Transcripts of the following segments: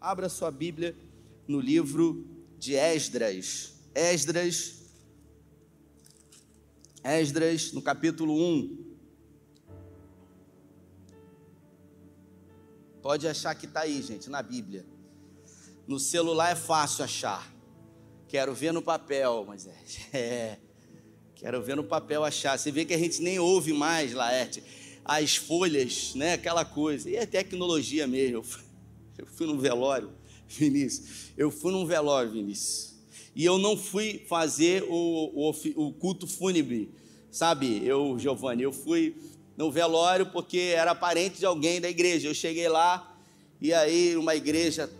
Abra sua Bíblia no livro de Esdras. Esdras, Esdras, no capítulo 1. Pode achar que está aí, gente, na Bíblia. No celular é fácil achar. Quero ver no papel, mas é. Quero ver no papel achar. Você vê que a gente nem ouve mais, Laerte, as folhas, né? Aquela coisa. E é tecnologia mesmo. Eu fui num velório, Vinícius. Eu fui num velório, Vinícius. E eu não fui fazer o, o, o culto fúnebre, sabe? Eu, Giovanni, eu fui no velório porque era parente de alguém da igreja. Eu cheguei lá e aí uma igreja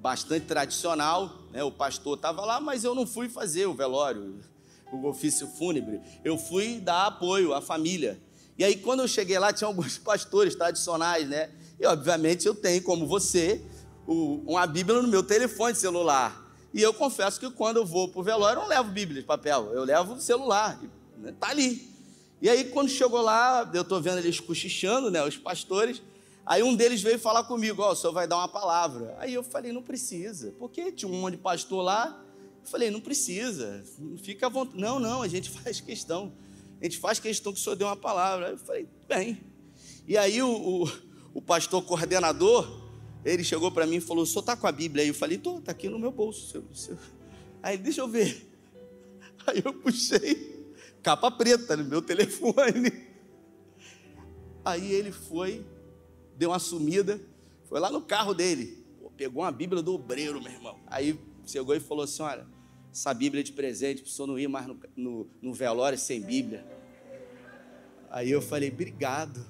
bastante tradicional, né? O pastor estava lá, mas eu não fui fazer o velório, o ofício fúnebre. Eu fui dar apoio à família. E aí quando eu cheguei lá tinha alguns pastores tradicionais, né? E obviamente eu tenho como você uma Bíblia no meu telefone celular. E eu confesso que quando eu vou para o velório, eu não levo Bíblia de papel, eu levo o celular, está ali. E aí, quando chegou lá, eu estou vendo eles cochichando, né, os pastores. Aí um deles veio falar comigo: Ó, oh, o senhor vai dar uma palavra. Aí eu falei: Não precisa, porque tinha um monte de pastor lá. Eu falei: Não precisa, fica à vontade. Não, não, a gente faz questão. A gente faz questão que o senhor dê uma palavra. Aí eu falei: Bem. E aí o, o, o pastor coordenador, ele chegou para mim e falou: O senhor está com a Bíblia aí? Eu falei: Estou, está aqui no meu bolso. Seu, seu. Aí, deixa eu ver. Aí eu puxei capa preta no meu telefone. Aí ele foi, deu uma sumida, foi lá no carro dele, pegou uma Bíblia do obreiro, meu irmão. Aí chegou e falou assim: Olha, essa Bíblia é de presente, para o senhor não ir mais no, no, no velório sem Bíblia. Aí eu falei: Obrigado.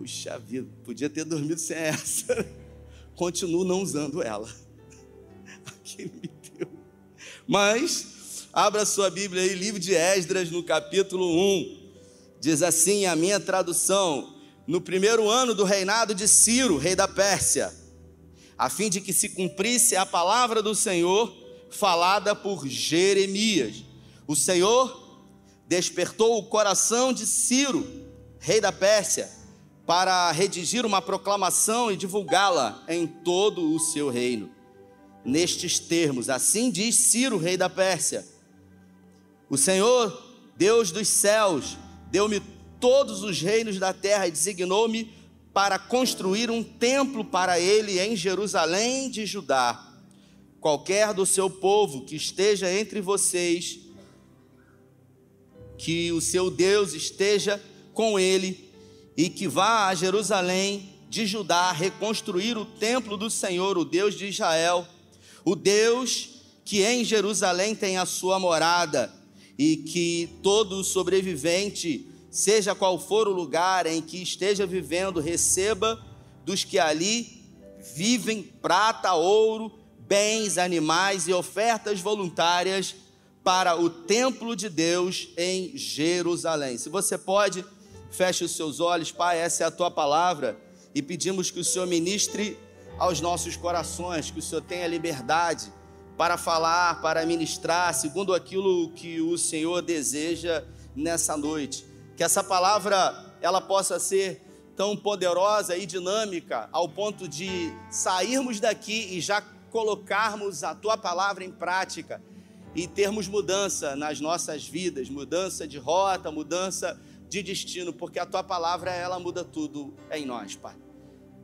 Puxa vida, podia ter dormido sem essa. Continuo não usando ela. Aqui me deu. Mas Abra sua Bíblia aí, livro de Esdras, no capítulo 1. Diz assim a minha tradução: No primeiro ano do reinado de Ciro, rei da Pérsia, a fim de que se cumprisse a palavra do Senhor falada por Jeremias. O Senhor despertou o coração de Ciro, rei da Pérsia, para redigir uma proclamação e divulgá-la em todo o seu reino. Nestes termos, assim diz Ciro, rei da Pérsia: o Senhor, Deus dos céus, deu-me todos os reinos da terra e designou-me para construir um templo para ele em Jerusalém de Judá. Qualquer do seu povo que esteja entre vocês, que o seu Deus esteja com ele e que vá a Jerusalém de Judá reconstruir o templo do Senhor, o Deus de Israel, o Deus que em Jerusalém tem a sua morada e que todo sobrevivente, seja qual for o lugar em que esteja vivendo, receba dos que ali vivem prata, ouro, bens, animais e ofertas voluntárias para o templo de Deus em Jerusalém. Se você pode, feche os seus olhos, Pai, essa é a tua palavra e pedimos que o Senhor ministre aos nossos corações, que o Senhor tenha liberdade para falar, para ministrar, segundo aquilo que o Senhor deseja nessa noite. Que essa palavra ela possa ser tão poderosa e dinâmica ao ponto de sairmos daqui e já colocarmos a tua palavra em prática e termos mudança nas nossas vidas, mudança de rota, mudança de destino, porque a tua palavra ela muda tudo em nós, Pai.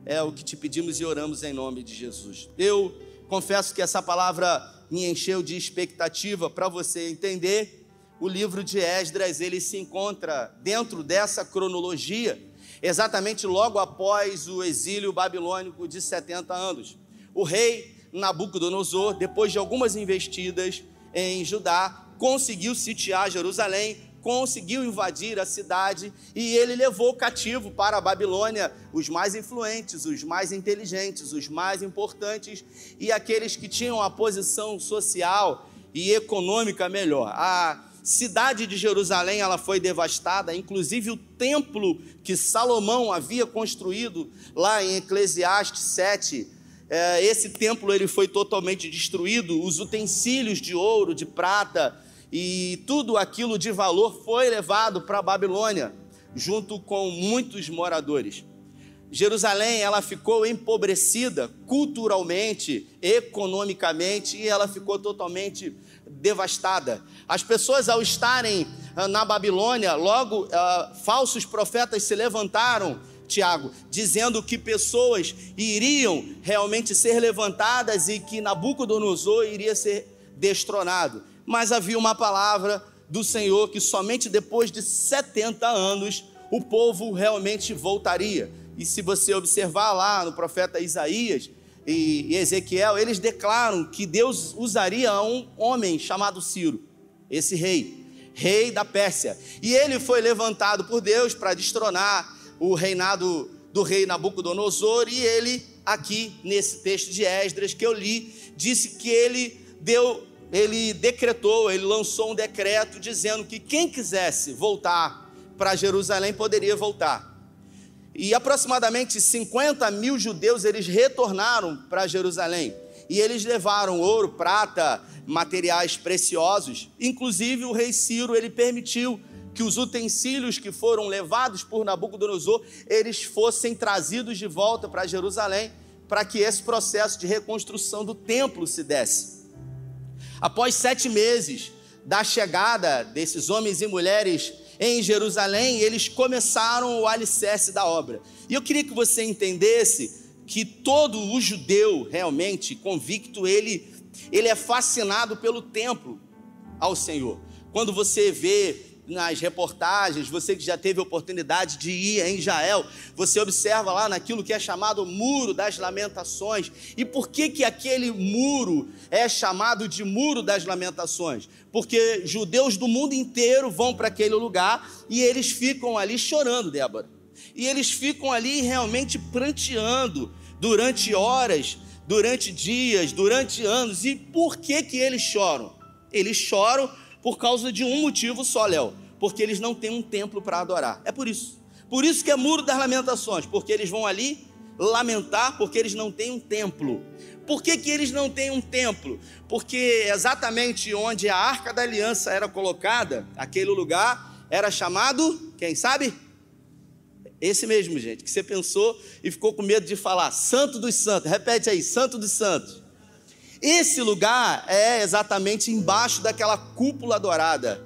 É o que te pedimos e oramos em nome de Jesus. Eu Confesso que essa palavra me encheu de expectativa para você entender. O livro de Esdras, ele se encontra dentro dessa cronologia, exatamente logo após o exílio babilônico de 70 anos. O rei Nabucodonosor, depois de algumas investidas em Judá, conseguiu sitiar Jerusalém, conseguiu invadir a cidade e ele levou cativo para a Babilônia os mais influentes, os mais inteligentes, os mais importantes e aqueles que tinham a posição social e econômica melhor. A cidade de Jerusalém ela foi devastada, inclusive o templo que Salomão havia construído lá em Eclesiastes 7, é, esse templo ele foi totalmente destruído, os utensílios de ouro, de prata, e tudo aquilo de valor foi levado para a Babilônia, junto com muitos moradores. Jerusalém ela ficou empobrecida culturalmente, economicamente e ela ficou totalmente devastada. As pessoas ao estarem ah, na Babilônia, logo uh, falsos profetas se levantaram, Tiago, dizendo que pessoas iriam realmente ser levantadas e que Nabucodonosor iria ser destronado. Mas havia uma palavra do Senhor que somente depois de 70 anos o povo realmente voltaria. E se você observar lá no profeta Isaías e Ezequiel, eles declaram que Deus usaria um homem chamado Ciro, esse rei, rei da Pérsia. E ele foi levantado por Deus para destronar o reinado do rei Nabucodonosor, e ele, aqui nesse texto de Esdras que eu li, disse que ele deu, ele decretou, ele lançou um decreto dizendo que quem quisesse voltar para Jerusalém poderia voltar. E aproximadamente 50 mil judeus eles retornaram para Jerusalém. E eles levaram ouro, prata, materiais preciosos. Inclusive o rei Ciro ele permitiu que os utensílios que foram levados por Nabucodonosor eles fossem trazidos de volta para Jerusalém, para que esse processo de reconstrução do templo se desse. Após sete meses da chegada desses homens e mulheres em Jerusalém, eles começaram o alicerce da obra. E eu queria que você entendesse que todo o judeu realmente convicto, ele, ele é fascinado pelo templo ao Senhor. Quando você vê nas reportagens, você que já teve oportunidade de ir em Israel, você observa lá naquilo que é chamado Muro das Lamentações. E por que que aquele muro é chamado de Muro das Lamentações? Porque judeus do mundo inteiro vão para aquele lugar e eles ficam ali chorando, Débora. E eles ficam ali realmente pranteando durante horas, durante dias, durante anos. E por que que eles choram? Eles choram por causa de um motivo só, Léo. Porque eles não têm um templo para adorar. É por isso. Por isso que é muro das lamentações, porque eles vão ali lamentar porque eles não têm um templo. Por que, que eles não têm um templo? Porque exatamente onde a arca da aliança era colocada, aquele lugar era chamado, quem sabe? Esse mesmo, gente, que você pensou e ficou com medo de falar, Santo dos Santos. Repete aí, Santo dos Santos. Esse lugar é exatamente embaixo daquela cúpula dourada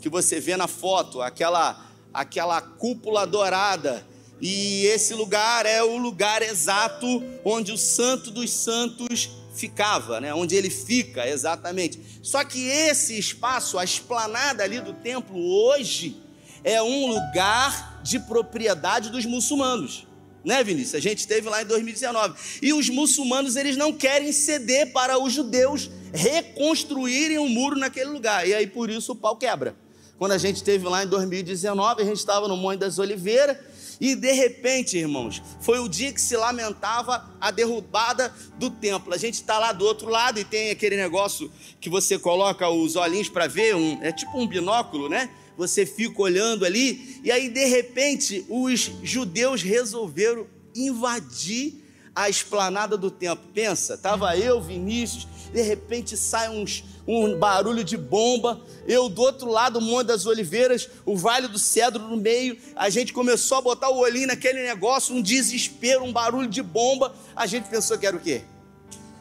que você vê na foto, aquela aquela cúpula dourada. E esse lugar é o lugar exato onde o Santo dos Santos ficava, né? Onde ele fica exatamente. Só que esse espaço, a esplanada ali do templo hoje é um lugar de propriedade dos muçulmanos né, Vinícius? A gente esteve lá em 2019. E os muçulmanos, eles não querem ceder para os judeus reconstruírem um muro naquele lugar. E aí por isso o pau quebra. Quando a gente esteve lá em 2019, a gente estava no Monte das Oliveiras, e de repente, irmãos, foi o dia que se lamentava a derrubada do templo. A gente está lá do outro lado e tem aquele negócio que você coloca os olhinhos para ver, um, é tipo um binóculo, né? Você fica olhando ali, e aí de repente os judeus resolveram invadir a esplanada do templo. Pensa, estava eu, Vinícius, de repente sai uns, um barulho de bomba, eu do outro lado, o Monte das Oliveiras, o Vale do Cedro no meio, a gente começou a botar o olhinho naquele negócio, um desespero, um barulho de bomba, a gente pensou que era o quê?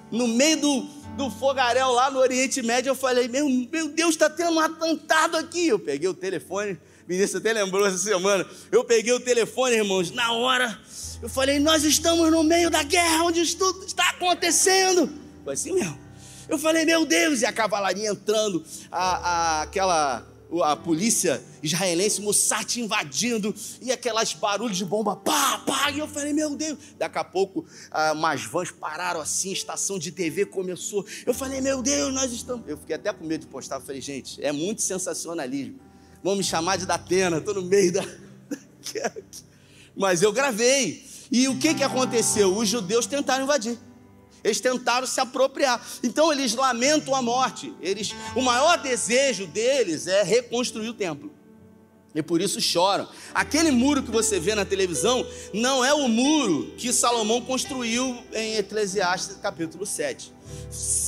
No meio do, do fogaréu lá no Oriente Médio, eu falei: Meu, meu Deus, está tendo um atentado aqui. Eu peguei o telefone, Vinícius até lembrou essa semana. Eu peguei o telefone, irmãos, na hora. Eu falei: Nós estamos no meio da guerra, onde isso tudo está acontecendo. Foi assim mesmo. Eu falei: Meu Deus, e a cavalaria entrando, a, a, aquela a polícia israelense, Mossad invadindo, e aquelas barulhos de bomba, pá, pá, e eu falei, meu Deus, daqui a pouco ah, umas vans pararam assim, estação de TV começou, eu falei, meu Deus, nós estamos, eu fiquei até com medo de postar, eu falei, gente, é muito sensacionalismo, vão me chamar de Datena, estou no meio da, mas eu gravei, e o que que aconteceu? Os judeus tentaram invadir, eles tentaram se apropriar. Então eles lamentam a morte. Eles, o maior desejo deles é reconstruir o templo. E por isso choram. Aquele muro que você vê na televisão não é o muro que Salomão construiu em Eclesiastes capítulo 7.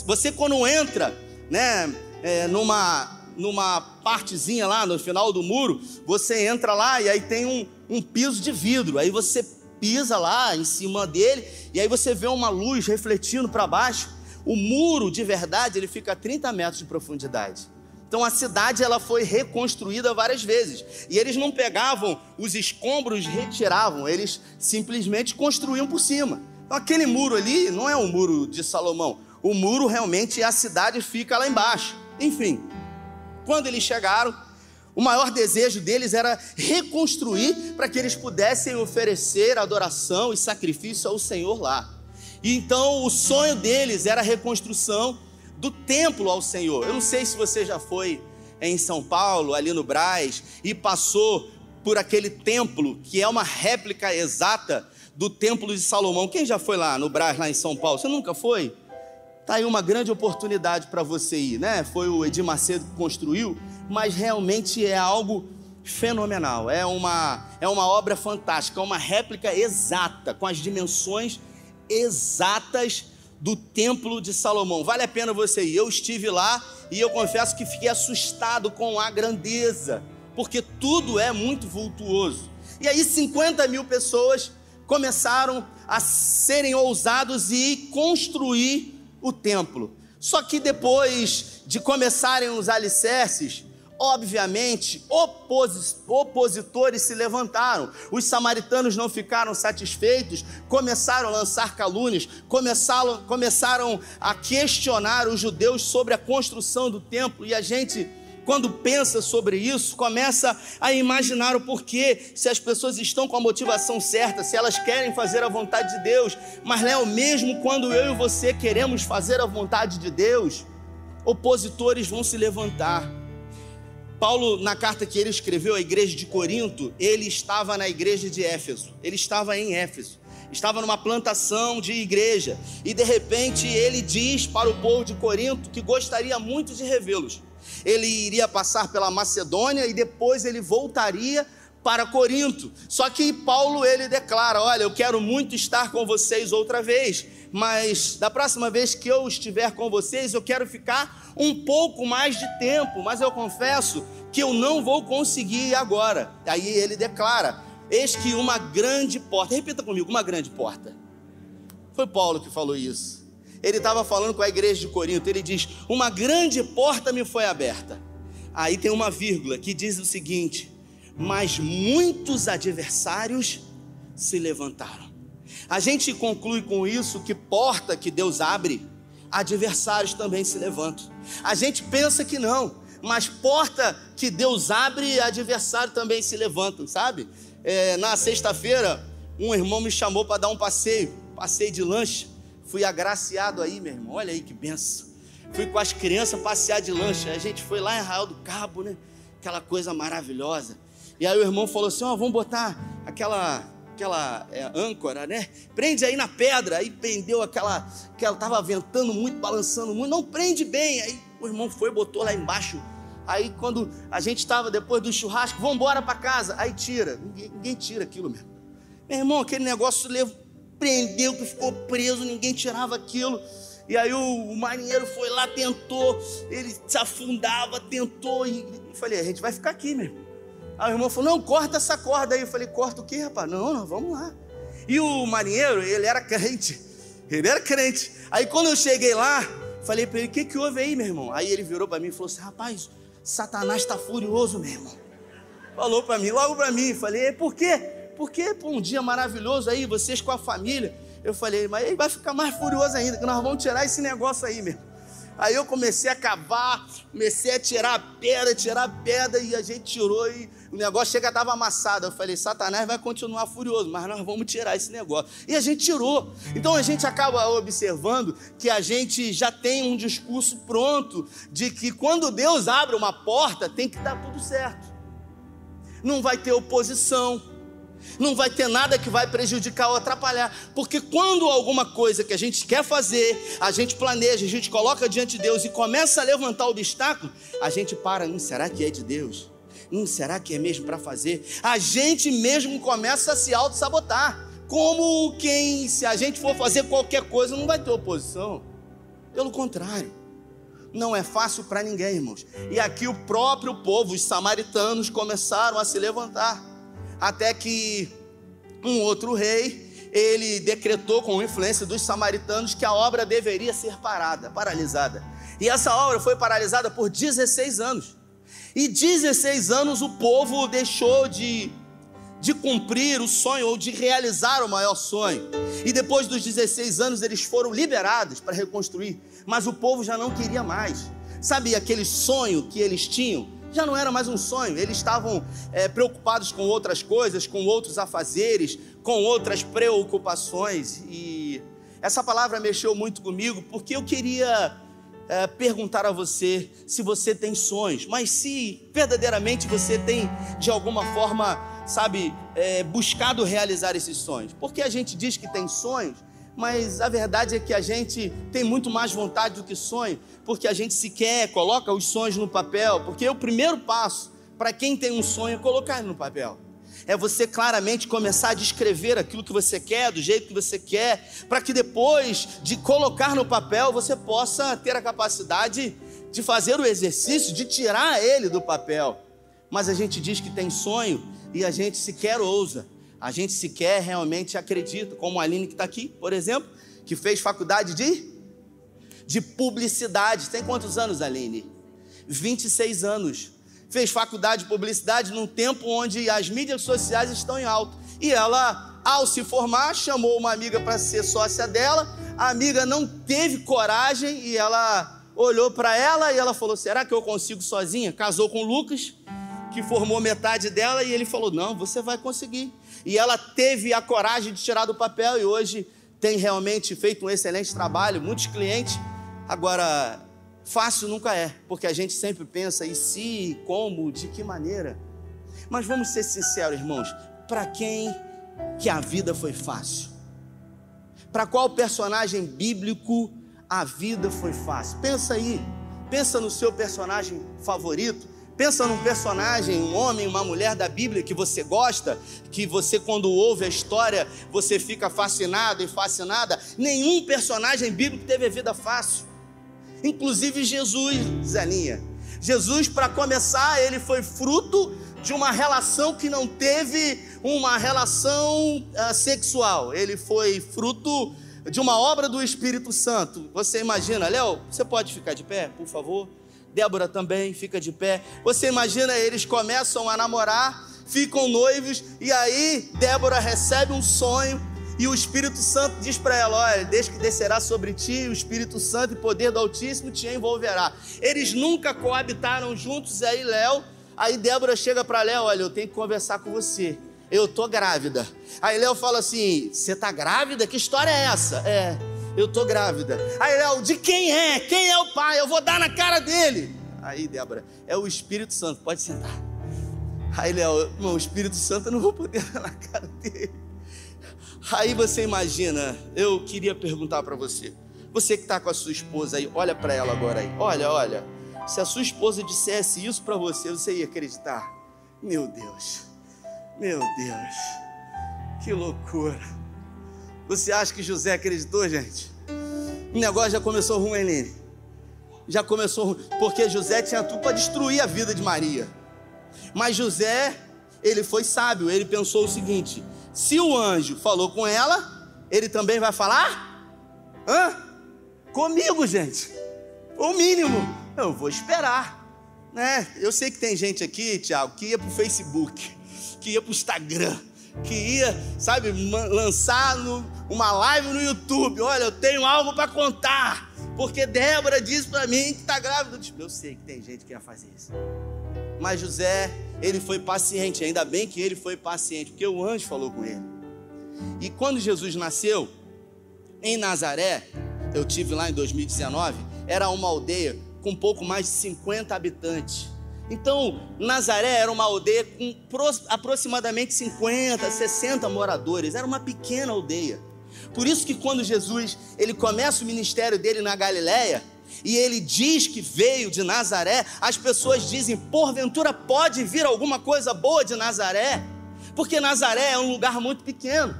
Você quando entra, né, é, numa numa partezinha lá no final do muro, você entra lá e aí tem um, um piso de vidro. Aí você pisa lá em cima dele, e aí você vê uma luz refletindo para baixo. O muro, de verdade, ele fica a 30 metros de profundidade. Então a cidade ela foi reconstruída várias vezes. E eles não pegavam os escombros, retiravam, eles simplesmente construíam por cima. Então aquele muro ali não é um muro de Salomão. O muro realmente a cidade fica lá embaixo. Enfim, quando eles chegaram, o maior desejo deles era reconstruir para que eles pudessem oferecer adoração e sacrifício ao Senhor lá. E então o sonho deles era a reconstrução do templo ao Senhor. Eu não sei se você já foi em São Paulo, ali no Braz, e passou por aquele templo que é uma réplica exata do templo de Salomão. Quem já foi lá no Braz, lá em São Paulo? Você nunca foi? Tá aí uma grande oportunidade para você ir, né? Foi o Edir Macedo que construiu, mas realmente é algo fenomenal. É uma, é uma obra fantástica, é uma réplica exata, com as dimensões exatas do Templo de Salomão. Vale a pena você ir. Eu estive lá e eu confesso que fiquei assustado com a grandeza, porque tudo é muito vultuoso. E aí, 50 mil pessoas começaram a serem ousados e construir o templo. Só que depois de começarem os alicerces, obviamente, opositores se levantaram. Os samaritanos não ficaram satisfeitos, começaram a lançar calúnias, começaram, começaram a questionar os judeus sobre a construção do templo, e a gente quando pensa sobre isso, começa a imaginar o porquê, se as pessoas estão com a motivação certa, se elas querem fazer a vontade de Deus. Mas, Léo, mesmo quando eu e você queremos fazer a vontade de Deus, opositores vão se levantar. Paulo, na carta que ele escreveu à igreja de Corinto, ele estava na igreja de Éfeso, ele estava em Éfeso. Estava numa plantação de igreja. E de repente ele diz para o povo de Corinto que gostaria muito de revê-los. Ele iria passar pela Macedônia e depois ele voltaria para Corinto. Só que Paulo ele declara: "Olha, eu quero muito estar com vocês outra vez, mas da próxima vez que eu estiver com vocês, eu quero ficar um pouco mais de tempo, mas eu confesso que eu não vou conseguir agora". Aí ele declara: "Eis que uma grande porta". Repita comigo, uma grande porta. Foi Paulo que falou isso ele estava falando com a igreja de Corinto, ele diz: Uma grande porta me foi aberta. Aí tem uma vírgula que diz o seguinte: Mas muitos adversários se levantaram. A gente conclui com isso que porta que Deus abre, adversários também se levantam. A gente pensa que não, mas porta que Deus abre, adversário também se levantam, sabe? É, na sexta-feira, um irmão me chamou para dar um passeio, passeio de lanche. Fui agraciado aí, meu irmão. Olha aí que benção. Fui com as crianças passear de lanche. A gente foi lá em Arraial do Cabo, né? Aquela coisa maravilhosa. E aí o irmão falou assim: Ó, oh, vamos botar aquela aquela é, âncora, né? Prende aí na pedra. Aí prendeu aquela que ela tava ventando muito, balançando muito. Não prende bem. Aí o irmão foi, botou lá embaixo. Aí quando a gente estava depois do churrasco, vamos embora para casa. Aí tira. Ninguém, ninguém tira aquilo mesmo. Meu irmão, aquele negócio levou prendeu, que ficou preso, ninguém tirava aquilo. E aí o, o marinheiro foi lá, tentou, ele se afundava, tentou, e eu falei, a gente vai ficar aqui mesmo. Aí o irmão falou, não, corta essa corda aí. Eu falei, corta o quê, rapaz? Não, não, vamos lá. E o marinheiro, ele era crente, ele era crente. Aí quando eu cheguei lá, falei para ele, o que, que houve aí, meu irmão? Aí ele virou para mim e falou assim, rapaz, Satanás está furioso, meu irmão. Falou para mim, logo para mim, falei, por quê? porque pô, um dia maravilhoso aí, vocês com a família. Eu falei, mas ele vai ficar mais furioso ainda, que nós vamos tirar esse negócio aí mesmo. Aí eu comecei a cavar, comecei a tirar a pedra, tirar a pedra, e a gente tirou e o negócio chega estava amassado. Eu falei, Satanás vai continuar furioso, mas nós vamos tirar esse negócio. E a gente tirou. Então a gente acaba observando que a gente já tem um discurso pronto de que quando Deus abre uma porta, tem que dar tudo certo. Não vai ter oposição, não vai ter nada que vai prejudicar ou atrapalhar, porque quando alguma coisa que a gente quer fazer, a gente planeja, a gente coloca diante de Deus e começa a levantar o obstáculo, a gente para, hum, será que é de Deus? Hum, será que é mesmo para fazer? A gente mesmo começa a se auto-sabotar, como quem, se a gente for fazer qualquer coisa, não vai ter oposição. Pelo contrário, não é fácil para ninguém, irmãos. E aqui o próprio povo, os samaritanos, começaram a se levantar até que um outro rei, ele decretou com influência dos samaritanos que a obra deveria ser parada, paralisada. E essa obra foi paralisada por 16 anos. E 16 anos o povo deixou de, de cumprir o sonho ou de realizar o maior sonho. E depois dos 16 anos eles foram liberados para reconstruir, mas o povo já não queria mais. Sabe aquele sonho que eles tinham? Já não era mais um sonho, eles estavam é, preocupados com outras coisas, com outros afazeres, com outras preocupações. E essa palavra mexeu muito comigo, porque eu queria é, perguntar a você se você tem sonhos, mas se verdadeiramente você tem, de alguma forma, sabe, é, buscado realizar esses sonhos. Porque a gente diz que tem sonhos, mas a verdade é que a gente tem muito mais vontade do que sonho, porque a gente sequer coloca os sonhos no papel, porque o primeiro passo para quem tem um sonho é colocar no papel é você claramente começar a descrever aquilo que você quer, do jeito que você quer, para que depois de colocar no papel você possa ter a capacidade de fazer o exercício, de tirar ele do papel. Mas a gente diz que tem sonho e a gente sequer ousa, a gente sequer realmente acredita, como a Aline que está aqui, por exemplo, que fez faculdade de, de publicidade. Tem quantos anos, Aline? 26 anos fez faculdade de publicidade num tempo onde as mídias sociais estão em alta. E ela, ao se formar, chamou uma amiga para ser sócia dela. A amiga não teve coragem e ela olhou para ela e ela falou: Será que eu consigo sozinha? Casou com o Lucas, que formou metade dela, e ele falou: Não, você vai conseguir. E ela teve a coragem de tirar do papel e hoje tem realmente feito um excelente trabalho, muitos clientes. Agora, Fácil nunca é, porque a gente sempre pensa e se, como, de que maneira. Mas vamos ser sinceros, irmãos, para quem que a vida foi fácil? Para qual personagem bíblico a vida foi fácil? Pensa aí, pensa no seu personagem favorito, pensa num personagem, um homem, uma mulher da Bíblia que você gosta, que você quando ouve a história, você fica fascinado e fascinada. Nenhum personagem bíblico teve a vida fácil. Inclusive Jesus, Zelinha. Jesus, para começar, ele foi fruto de uma relação que não teve uma relação uh, sexual. Ele foi fruto de uma obra do Espírito Santo. Você imagina, Léo, você pode ficar de pé, por favor? Débora também fica de pé. Você imagina, eles começam a namorar, ficam noivos, e aí Débora recebe um sonho e o Espírito Santo diz para ela: Olha, desde que descerá sobre ti, o Espírito Santo e poder do Altíssimo te envolverá. Eles nunca coabitaram juntos, e aí Léo, aí Débora chega para Léo: Olha, eu tenho que conversar com você. Eu tô grávida. Aí Léo fala assim: Você tá grávida? Que história é essa? É, eu tô grávida. Aí Léo, de quem é? Quem é o pai? Eu vou dar na cara dele. Aí Débora, é o Espírito Santo, pode sentar. Aí Léo, o Espírito Santo eu não vou poder dar na cara dele. Aí você imagina, eu queria perguntar para você, você que está com a sua esposa aí, olha para ela agora aí, olha, olha, se a sua esposa dissesse isso para você, você ia acreditar? Meu Deus, meu Deus, que loucura. Você acha que José acreditou, gente? O negócio já começou ruim, Helene. Já começou ruim, porque José tinha tudo para destruir a vida de Maria. Mas José, ele foi sábio, ele pensou o seguinte: se o anjo falou com ela, ele também vai falar? Hã? Comigo, gente. O mínimo. Eu vou esperar. Né? Eu sei que tem gente aqui, Tiago, que ia para o Facebook, que ia para o Instagram, que ia, sabe, lançar no, uma live no YouTube. Olha, eu tenho algo para contar, porque Débora disse para mim que está grávida. Eu sei que tem gente que ia fazer isso. Mas José, ele foi paciente, ainda bem que ele foi paciente, porque o anjo falou com ele. E quando Jesus nasceu, em Nazaré, eu tive lá em 2019, era uma aldeia com pouco mais de 50 habitantes. Então, Nazaré era uma aldeia com aproximadamente 50, 60 moradores, era uma pequena aldeia. Por isso que quando Jesus, ele começa o ministério dele na Galileia, e ele diz que veio de Nazaré, as pessoas dizem: porventura pode vir alguma coisa boa de Nazaré? Porque Nazaré é um lugar muito pequeno.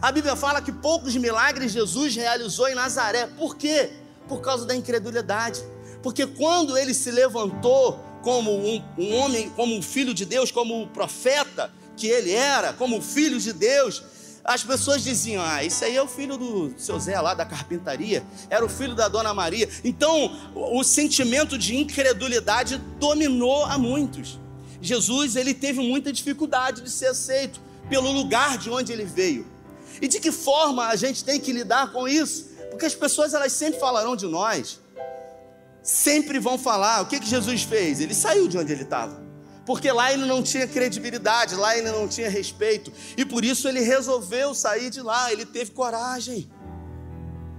A Bíblia fala que poucos milagres Jesus realizou em Nazaré. Por quê? Por causa da incredulidade. Porque quando ele se levantou como um, um homem, como um filho de Deus, como o profeta que ele era, como filho de Deus, as pessoas diziam: Ah, esse aí é o filho do seu Zé lá da carpintaria, era o filho da dona Maria. Então, o sentimento de incredulidade dominou a muitos. Jesus, ele teve muita dificuldade de ser aceito pelo lugar de onde ele veio. E de que forma a gente tem que lidar com isso? Porque as pessoas elas sempre falarão de nós. Sempre vão falar. O que que Jesus fez? Ele saiu de onde ele estava porque lá ele não tinha credibilidade, lá ele não tinha respeito, e por isso ele resolveu sair de lá, ele teve coragem.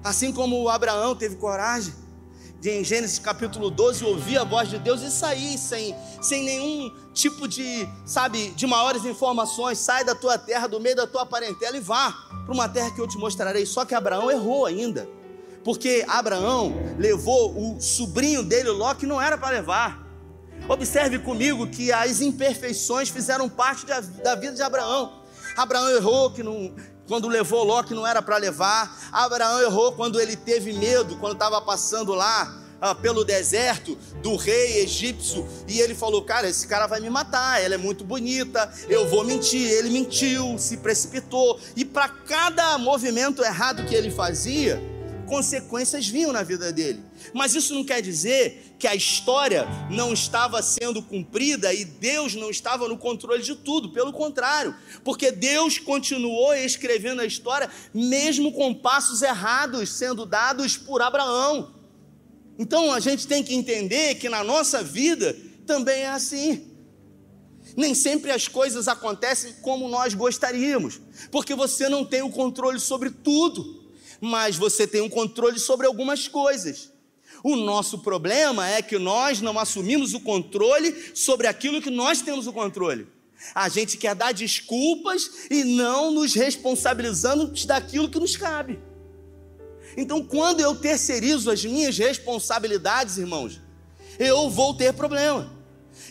Assim como Abraão teve coragem de, em Gênesis capítulo 12, ouvir a voz de Deus e sair sem, sem nenhum tipo de, sabe, de maiores informações. Sai da tua terra, do meio da tua parentela e vá para uma terra que eu te mostrarei. Só que Abraão errou ainda, porque Abraão levou o sobrinho dele, Ló, que não era para levar. Observe comigo que as imperfeições fizeram parte da vida de Abraão. Abraão errou que não, quando levou Ló que não era para levar. Abraão errou quando ele teve medo, quando estava passando lá ah, pelo deserto do rei egípcio e ele falou: Cara, esse cara vai me matar, ela é muito bonita, eu vou mentir. Ele mentiu, se precipitou e para cada movimento errado que ele fazia, consequências vinham na vida dele. Mas isso não quer dizer que a história não estava sendo cumprida e Deus não estava no controle de tudo, pelo contrário, porque Deus continuou escrevendo a história, mesmo com passos errados sendo dados por Abraão. Então a gente tem que entender que na nossa vida também é assim. Nem sempre as coisas acontecem como nós gostaríamos, porque você não tem o controle sobre tudo mas você tem um controle sobre algumas coisas. O nosso problema é que nós não assumimos o controle sobre aquilo que nós temos o controle. A gente quer dar desculpas e não nos responsabilizamos daquilo que nos cabe. Então, quando eu terceirizo as minhas responsabilidades, irmãos, eu vou ter problema.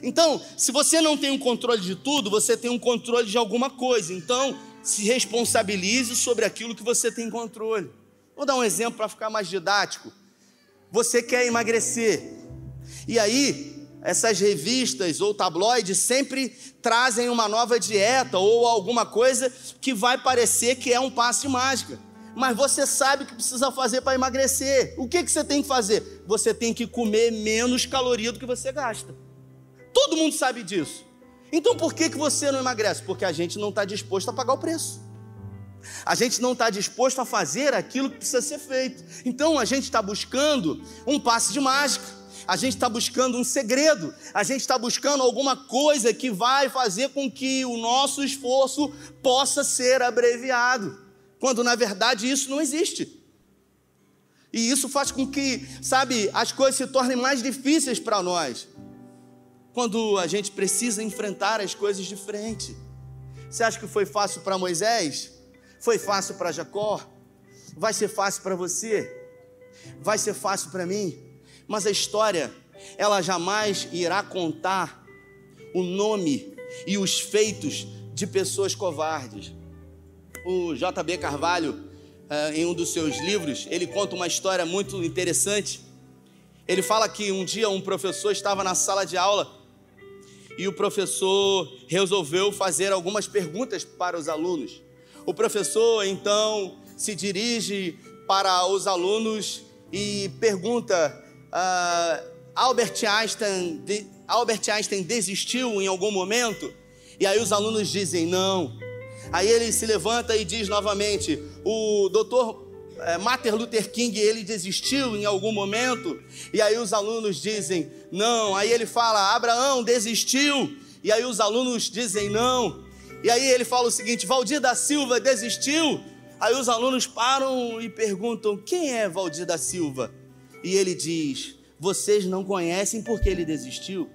Então, se você não tem um controle de tudo, você tem um controle de alguma coisa. Então, se responsabilize sobre aquilo que você tem controle. Vou dar um exemplo para ficar mais didático. Você quer emagrecer, e aí essas revistas ou tabloides sempre trazem uma nova dieta ou alguma coisa que vai parecer que é um passe mágica. Mas você sabe o que precisa fazer para emagrecer. O que, que você tem que fazer? Você tem que comer menos caloria do que você gasta. Todo mundo sabe disso. Então por que, que você não emagrece? Porque a gente não está disposto a pagar o preço. A gente não está disposto a fazer aquilo que precisa ser feito. Então a gente está buscando um passe de mágica. A gente está buscando um segredo, a gente está buscando alguma coisa que vai fazer com que o nosso esforço possa ser abreviado, quando na verdade isso não existe. E isso faz com que, sabe, as coisas se tornem mais difíceis para nós, quando a gente precisa enfrentar as coisas de frente. Você acha que foi fácil para Moisés? Foi fácil para Jacó? Vai ser fácil para você? Vai ser fácil para mim? Mas a história, ela jamais irá contar o nome e os feitos de pessoas covardes. O J.B. Carvalho, eh, em um dos seus livros, ele conta uma história muito interessante. Ele fala que um dia um professor estava na sala de aula e o professor resolveu fazer algumas perguntas para os alunos. O professor então se dirige para os alunos e pergunta: uh, Albert, Einstein, de, Albert Einstein desistiu em algum momento? E aí os alunos dizem: não. Aí ele se levanta e diz novamente: o doutor é, Martin Luther King ele desistiu em algum momento? E aí os alunos dizem: não. Aí ele fala: Abraão desistiu. E aí os alunos dizem: não. E aí ele fala o seguinte: Valdir da Silva desistiu. Aí os alunos param e perguntam: quem é Valdir da Silva? E ele diz: vocês não conhecem porque ele desistiu.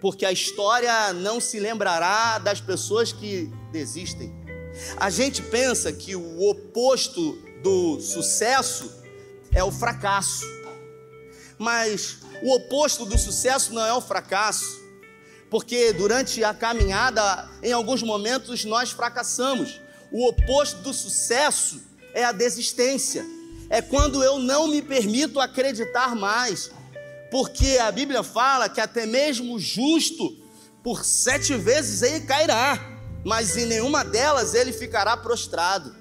Porque a história não se lembrará das pessoas que desistem. A gente pensa que o oposto do sucesso é o fracasso. Mas o oposto do sucesso não é o fracasso porque durante a caminhada, em alguns momentos, nós fracassamos. O oposto do sucesso é a desistência, é quando eu não me permito acreditar mais, porque a Bíblia fala que até mesmo o justo, por sete vezes, ele cairá. mas em nenhuma delas ele ficará prostrado.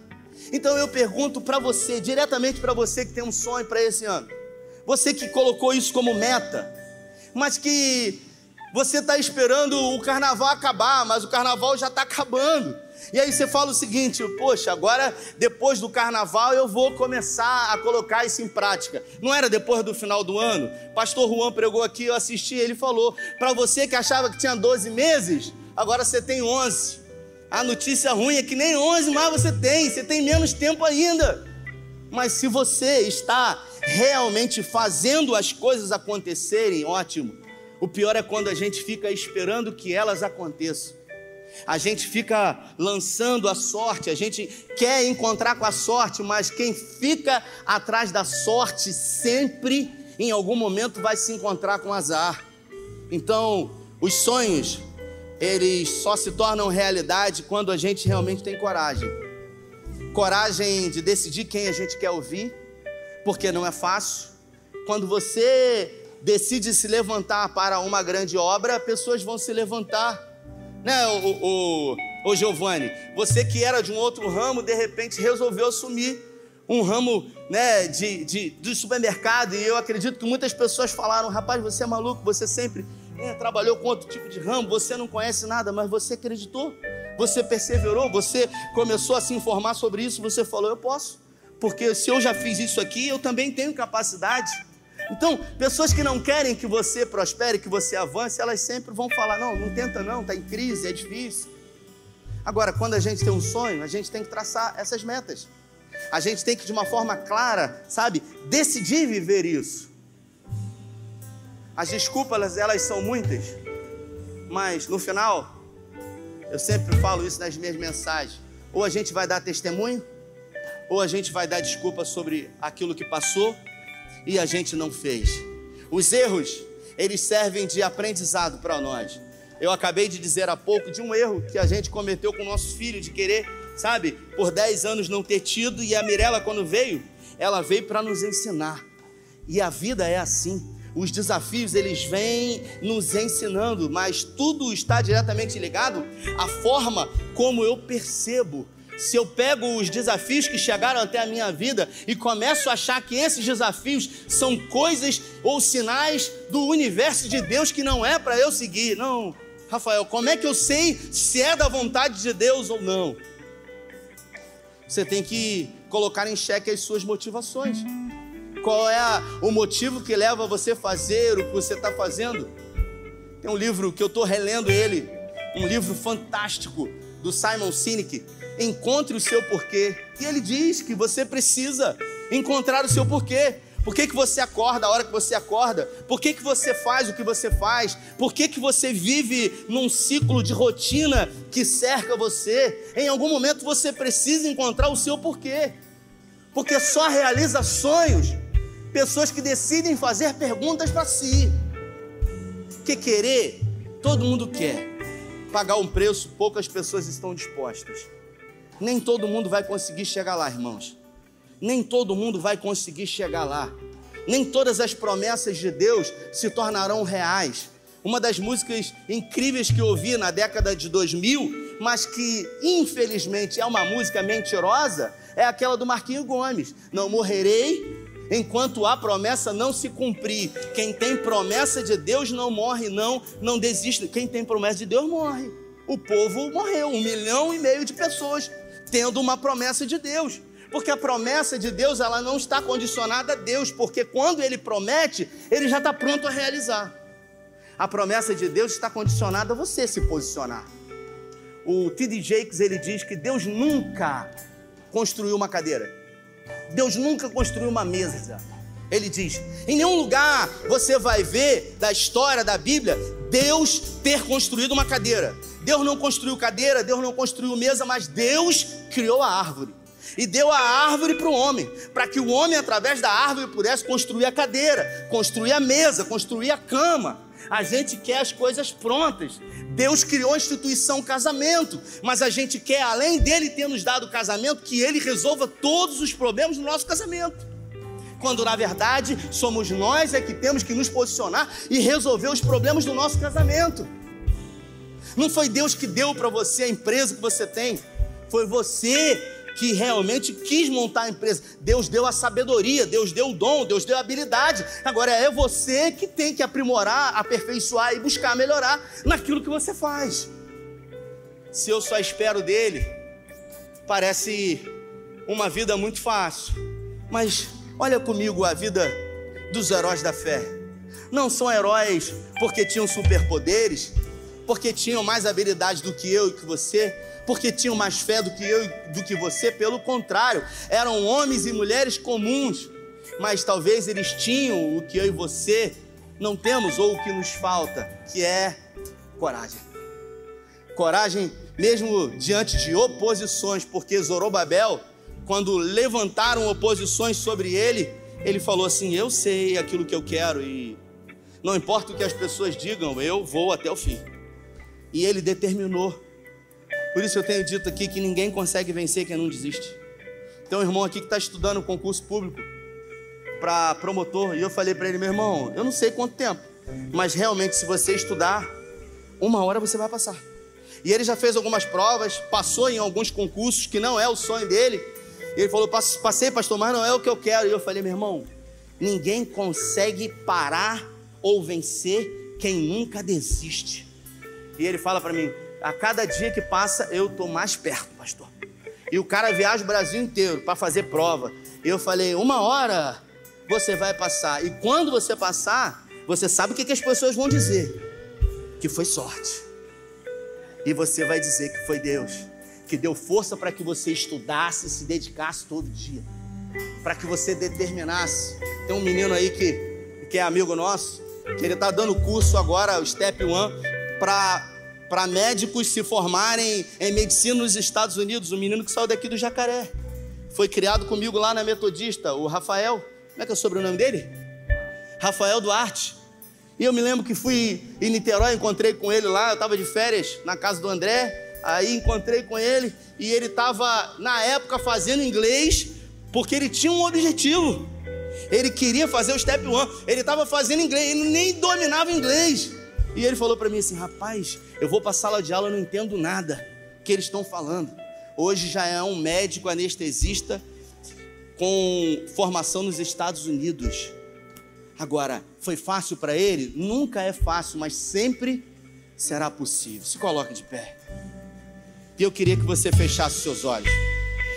Então eu pergunto para você, diretamente para você que tem um sonho para esse ano, você que colocou isso como meta, mas que você está esperando o carnaval acabar, mas o carnaval já está acabando. E aí você fala o seguinte: poxa, agora depois do carnaval eu vou começar a colocar isso em prática. Não era depois do final do ano? Pastor Juan pregou aqui, eu assisti, ele falou: para você que achava que tinha 12 meses, agora você tem 11. A notícia ruim é que nem 11 mais você tem, você tem menos tempo ainda. Mas se você está realmente fazendo as coisas acontecerem, ótimo. O pior é quando a gente fica esperando que elas aconteçam. A gente fica lançando a sorte, a gente quer encontrar com a sorte, mas quem fica atrás da sorte sempre, em algum momento, vai se encontrar com azar. Então, os sonhos, eles só se tornam realidade quando a gente realmente tem coragem. Coragem de decidir quem a gente quer ouvir, porque não é fácil. Quando você decide se levantar para uma grande obra, pessoas vão se levantar né, o, o, o Giovanni? Você que era de um outro ramo, de repente resolveu assumir um ramo né, de, de, de supermercado. E eu acredito que muitas pessoas falaram: rapaz, você é maluco, você sempre é, trabalhou com outro tipo de ramo, você não conhece nada, mas você acreditou, você perseverou, você começou a se informar sobre isso, você falou: eu posso, porque se eu já fiz isso aqui, eu também tenho capacidade. Então, pessoas que não querem que você prospere, que você avance, elas sempre vão falar: não, não tenta não, está em crise, é difícil. Agora, quando a gente tem um sonho, a gente tem que traçar essas metas. A gente tem que, de uma forma clara, sabe, decidir viver isso. As desculpas, elas são muitas, mas no final, eu sempre falo isso nas minhas mensagens: ou a gente vai dar testemunho, ou a gente vai dar desculpa sobre aquilo que passou e a gente não fez. Os erros, eles servem de aprendizado para nós. Eu acabei de dizer há pouco de um erro que a gente cometeu com o nosso filho, de querer, sabe, por 10 anos não ter tido, e a Mirella, quando veio, ela veio para nos ensinar. E a vida é assim. Os desafios eles vêm nos ensinando, mas tudo está diretamente ligado à forma como eu percebo se eu pego os desafios que chegaram até a minha vida e começo a achar que esses desafios são coisas ou sinais do universo de Deus que não é para eu seguir. Não, Rafael, como é que eu sei se é da vontade de Deus ou não? Você tem que colocar em xeque as suas motivações. Qual é a, o motivo que leva você a fazer o que você está fazendo? Tem um livro que eu estou relendo ele, um livro fantástico do Simon Sinek, encontre o seu porquê. E ele diz que você precisa encontrar o seu porquê. Por que, que você acorda a hora que você acorda? Por que, que você faz o que você faz? Por que, que você vive num ciclo de rotina que cerca você? Em algum momento você precisa encontrar o seu porquê. Porque só realiza sonhos pessoas que decidem fazer perguntas para si. Que querer, todo mundo quer. Pagar um preço, poucas pessoas estão dispostas. Nem todo mundo vai conseguir chegar lá, irmãos. Nem todo mundo vai conseguir chegar lá. Nem todas as promessas de Deus se tornarão reais. Uma das músicas incríveis que eu ouvi na década de 2000, mas que infelizmente é uma música mentirosa, é aquela do Marquinho Gomes. Não morrerei enquanto a promessa não se cumprir. Quem tem promessa de Deus não morre, não, não desiste. Quem tem promessa de Deus morre. O povo morreu, um milhão e meio de pessoas tendo uma promessa de Deus. Porque a promessa de Deus, ela não está condicionada a Deus, porque quando ele promete, ele já está pronto a realizar. A promessa de Deus está condicionada a você se posicionar. O T.D. Jakes, ele diz que Deus nunca construiu uma cadeira. Deus nunca construiu uma mesa. Ele diz: em nenhum lugar você vai ver da história da Bíblia Deus ter construído uma cadeira. Deus não construiu cadeira, Deus não construiu mesa, mas Deus criou a árvore. E deu a árvore para o homem, para que o homem, através da árvore, pudesse construir a cadeira, construir a mesa, construir a cama. A gente quer as coisas prontas. Deus criou a instituição casamento, mas a gente quer, além dele ter nos dado o casamento, que ele resolva todos os problemas do nosso casamento quando na verdade somos nós é que temos que nos posicionar e resolver os problemas do nosso casamento. Não foi Deus que deu para você a empresa que você tem. Foi você que realmente quis montar a empresa. Deus deu a sabedoria, Deus deu o dom, Deus deu a habilidade. Agora é você que tem que aprimorar, aperfeiçoar e buscar melhorar naquilo que você faz. Se eu só espero dele, parece uma vida muito fácil. Mas olha comigo a vida dos heróis da fé. Não são heróis porque tinham superpoderes, porque tinham mais habilidade do que eu e que você, porque tinham mais fé do que eu e do que você, pelo contrário, eram homens e mulheres comuns, mas talvez eles tinham o que eu e você não temos ou o que nos falta, que é coragem. Coragem mesmo diante de oposições, porque Zorobabel, quando levantaram oposições sobre ele, ele falou assim: Eu sei aquilo que eu quero e não importa o que as pessoas digam, eu vou até o fim. E ele determinou. Por isso eu tenho dito aqui que ninguém consegue vencer quem não desiste. Tem um irmão aqui que está estudando concurso público para promotor e eu falei para ele, meu irmão, eu não sei quanto tempo, mas realmente se você estudar, uma hora você vai passar. E ele já fez algumas provas, passou em alguns concursos que não é o sonho dele. Ele falou: Passei, pastor, mas não é o que eu quero. E eu falei: Meu irmão, ninguém consegue parar ou vencer quem nunca desiste. E ele fala para mim: a cada dia que passa eu estou mais perto, pastor. E o cara viaja o Brasil inteiro para fazer prova. E eu falei: uma hora você vai passar. E quando você passar, você sabe o que, que as pessoas vão dizer? Que foi sorte. E você vai dizer que foi Deus que deu força para que você estudasse e se dedicasse todo dia, para que você determinasse. Tem um menino aí que, que é amigo nosso, que ele está dando curso agora, o Step One, para médicos se formarem em medicina nos Estados Unidos. Um menino que saiu daqui do Jacaré. Foi criado comigo lá na Metodista, o Rafael. Como é que é o sobrenome dele? Rafael Duarte. E eu me lembro que fui em Niterói, encontrei com ele lá, eu estava de férias na casa do André. Aí encontrei com ele e ele estava, na época, fazendo inglês porque ele tinha um objetivo. Ele queria fazer o step one. Ele estava fazendo inglês, ele nem dominava inglês. E ele falou para mim assim: rapaz, eu vou para a sala de aula, eu não entendo nada que eles estão falando. Hoje já é um médico anestesista com formação nos Estados Unidos. Agora, foi fácil para ele? Nunca é fácil, mas sempre será possível. Se coloque de pé. E eu queria que você fechasse seus olhos.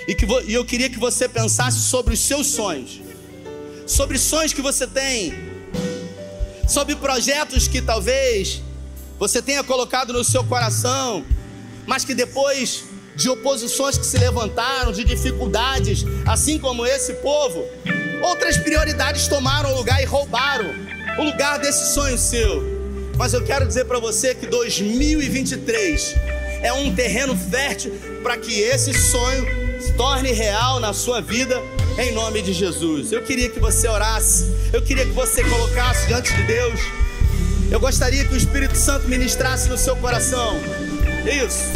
E, que e eu queria que você pensasse sobre os seus sonhos sobre sonhos que você tem, sobre projetos que talvez você tenha colocado no seu coração, mas que depois de oposições que se levantaram, de dificuldades, assim como esse povo, outras prioridades tomaram lugar e roubaram o lugar desse sonho seu. Mas eu quero dizer para você que 2023 é um terreno fértil para que esse sonho se torne real na sua vida em nome de Jesus. Eu queria que você orasse, eu queria que você colocasse diante de Deus. Eu gostaria que o Espírito Santo ministrasse no seu coração. Isso.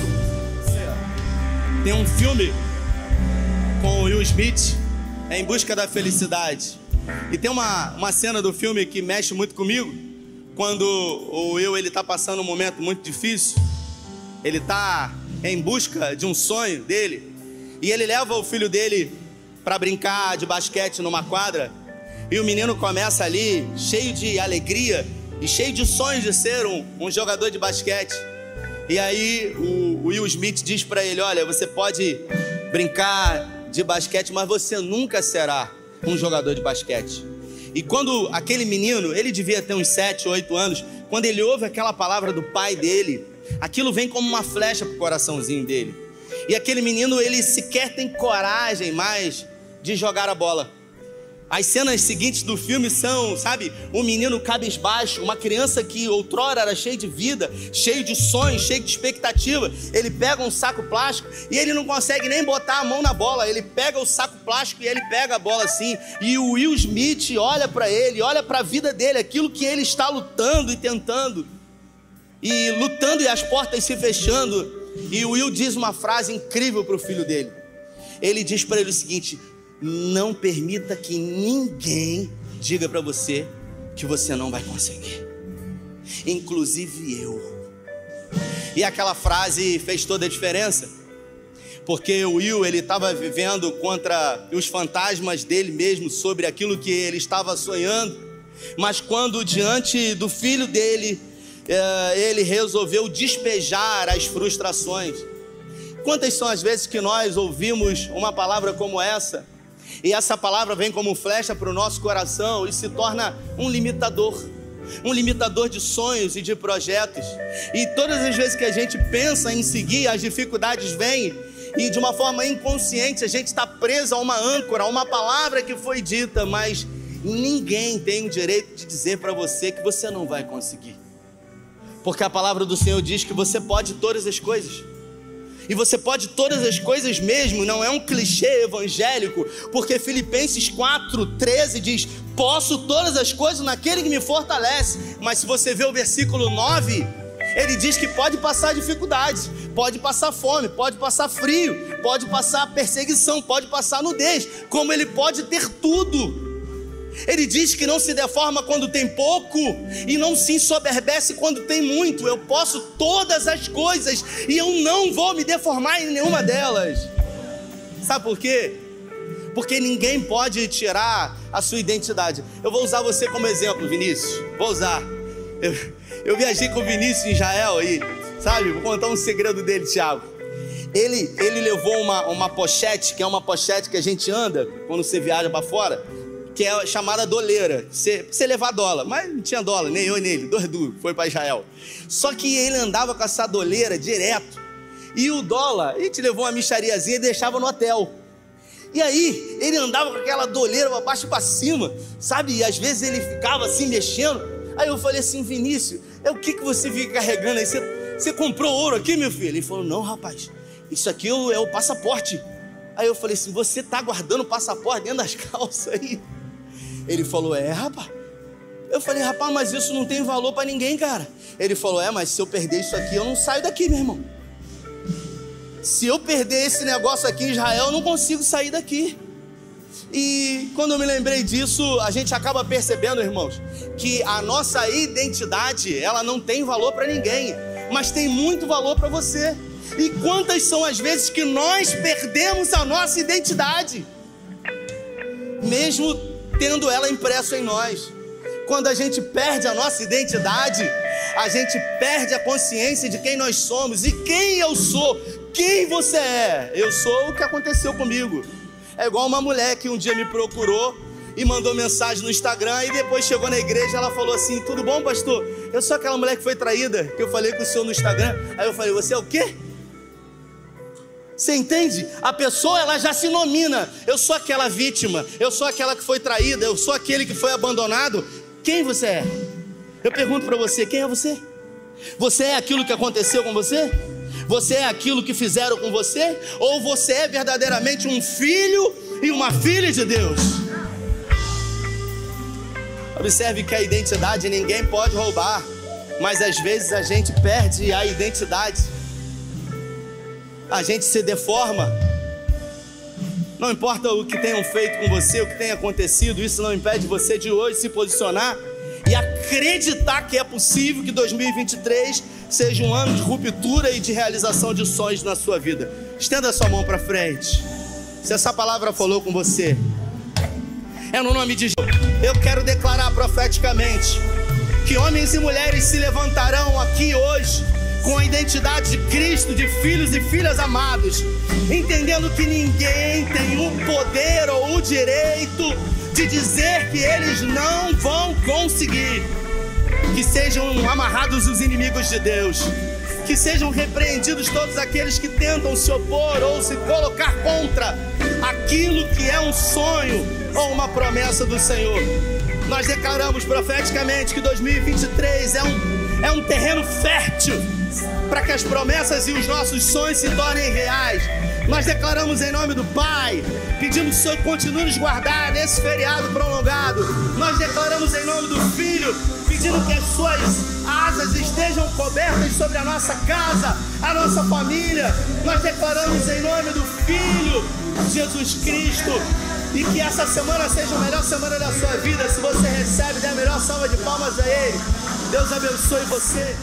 Tem um filme com Will Smith, Em Busca da Felicidade. E tem uma, uma cena do filme que mexe muito comigo, quando o Will ele está passando um momento muito difícil, ele está em busca de um sonho dele, e ele leva o filho dele para brincar de basquete numa quadra. E o menino começa ali, cheio de alegria e cheio de sonhos de ser um, um jogador de basquete. E aí o, o Will Smith diz para ele: Olha, você pode brincar de basquete, mas você nunca será um jogador de basquete. E quando aquele menino, ele devia ter uns 7, 8 anos, quando ele ouve aquela palavra do pai dele, aquilo vem como uma flecha pro coraçãozinho dele. E aquele menino, ele sequer tem coragem mais de jogar a bola. As cenas seguintes do filme são, sabe, um menino cabisbaixo, uma criança que outrora era cheio de vida, cheio de sonhos, cheio de expectativa. Ele pega um saco plástico e ele não consegue nem botar a mão na bola. Ele pega o saco plástico e ele pega a bola assim. E o Will Smith olha para ele, olha para a vida dele, aquilo que ele está lutando e tentando. E lutando e as portas se fechando. E o Will diz uma frase incrível para o filho dele. Ele diz para ele o seguinte: não permita que ninguém diga para você que você não vai conseguir, inclusive eu. E aquela frase fez toda a diferença. Porque o Will, ele estava vivendo contra os fantasmas dele mesmo sobre aquilo que ele estava sonhando. Mas quando diante do filho dele, eh, ele resolveu despejar as frustrações. Quantas são as vezes que nós ouvimos uma palavra como essa? E essa palavra vem como flecha para o nosso coração e se torna um limitador um limitador de sonhos e de projetos. E todas as vezes que a gente pensa em seguir, as dificuldades vêm e de uma forma inconsciente a gente está preso a uma âncora, a uma palavra que foi dita, mas ninguém tem o direito de dizer para você que você não vai conseguir. Porque a palavra do Senhor diz que você pode todas as coisas. E você pode todas as coisas mesmo, não é um clichê evangélico, porque Filipenses 4:13 diz: "Posso todas as coisas naquele que me fortalece". Mas se você vê o versículo 9, ele diz que pode passar dificuldades, pode passar fome, pode passar frio, pode passar perseguição, pode passar nudez, como ele pode ter tudo ele diz que não se deforma quando tem pouco e não se ensoberbece quando tem muito. Eu posso todas as coisas e eu não vou me deformar em nenhuma delas. Sabe por quê? Porque ninguém pode tirar a sua identidade. Eu vou usar você como exemplo, Vinícius. Vou usar. Eu, eu viajei com o Vinícius em Israel aí, sabe? Vou contar um segredo dele, Thiago. Ele, ele levou uma, uma pochete, que é uma pochete que a gente anda quando você viaja para fora que é chamada doleira. Você, você levar dólar, mas não tinha dólar, nem eu nem ele, dois foi para Israel. Só que ele andava com essa doleira direto. E o dólar, ele te levou uma michariazinha e deixava no hotel. E aí, ele andava com aquela doleira para baixo e para cima, sabe? E às vezes ele ficava assim mexendo. Aí eu falei assim, Vinícius, é o que, que você fica carregando aí? Você, você comprou ouro aqui, meu filho? Ele falou, não, rapaz, isso aqui é o, é passaporte. Aí eu falei assim, você tá guardando o passaporte dentro das calças aí? Ele falou: É, rapaz. Eu falei: Rapaz, mas isso não tem valor para ninguém, cara. Ele falou: É, mas se eu perder isso aqui, eu não saio daqui, meu irmão. Se eu perder esse negócio aqui em Israel, eu não consigo sair daqui. E quando eu me lembrei disso, a gente acaba percebendo, irmãos, que a nossa identidade, ela não tem valor para ninguém, mas tem muito valor para você. E quantas são as vezes que nós perdemos a nossa identidade? Mesmo tendo ela impresso em nós. Quando a gente perde a nossa identidade, a gente perde a consciência de quem nós somos e quem eu sou, quem você é. Eu sou o que aconteceu comigo. É igual uma mulher que um dia me procurou e mandou mensagem no Instagram e depois chegou na igreja ela falou assim: Tudo bom, pastor? Eu sou aquela mulher que foi traída, que eu falei com o senhor no Instagram. Aí eu falei: Você é o quê? Você entende? A pessoa ela já se nomina. Eu sou aquela vítima, eu sou aquela que foi traída, eu sou aquele que foi abandonado. Quem você é? Eu pergunto para você, quem é você? Você é aquilo que aconteceu com você? Você é aquilo que fizeram com você? Ou você é verdadeiramente um filho e uma filha de Deus? Observe que a identidade ninguém pode roubar, mas às vezes a gente perde a identidade a gente se deforma. Não importa o que tenham feito com você, o que tenha acontecido, isso não impede você de hoje se posicionar e acreditar que é possível que 2023 seja um ano de ruptura e de realização de sonhos na sua vida. Estenda a sua mão para frente. Se essa palavra falou com você, é no nome de Jesus. Eu quero declarar profeticamente que homens e mulheres se levantarão aqui hoje com a identidade de Cristo, de filhos e filhas amados, entendendo que ninguém tem o poder ou o direito de dizer que eles não vão conseguir. Que sejam amarrados os inimigos de Deus, que sejam repreendidos todos aqueles que tentam se opor ou se colocar contra aquilo que é um sonho ou uma promessa do Senhor. Nós declaramos profeticamente que 2023 é um, é um terreno fértil para que as promessas e os nossos sonhos se tornem reais. Nós declaramos em nome do Pai, pedimos que o Senhor continue nos guardar nesse feriado prolongado. Nós declaramos em nome do Filho, pedindo que as suas asas estejam cobertas sobre a nossa casa, a nossa família. Nós declaramos em nome do Filho, Jesus Cristo, e que essa semana seja a melhor semana da sua vida. Se você recebe, dê a melhor salva de palmas a Ele. Deus abençoe você.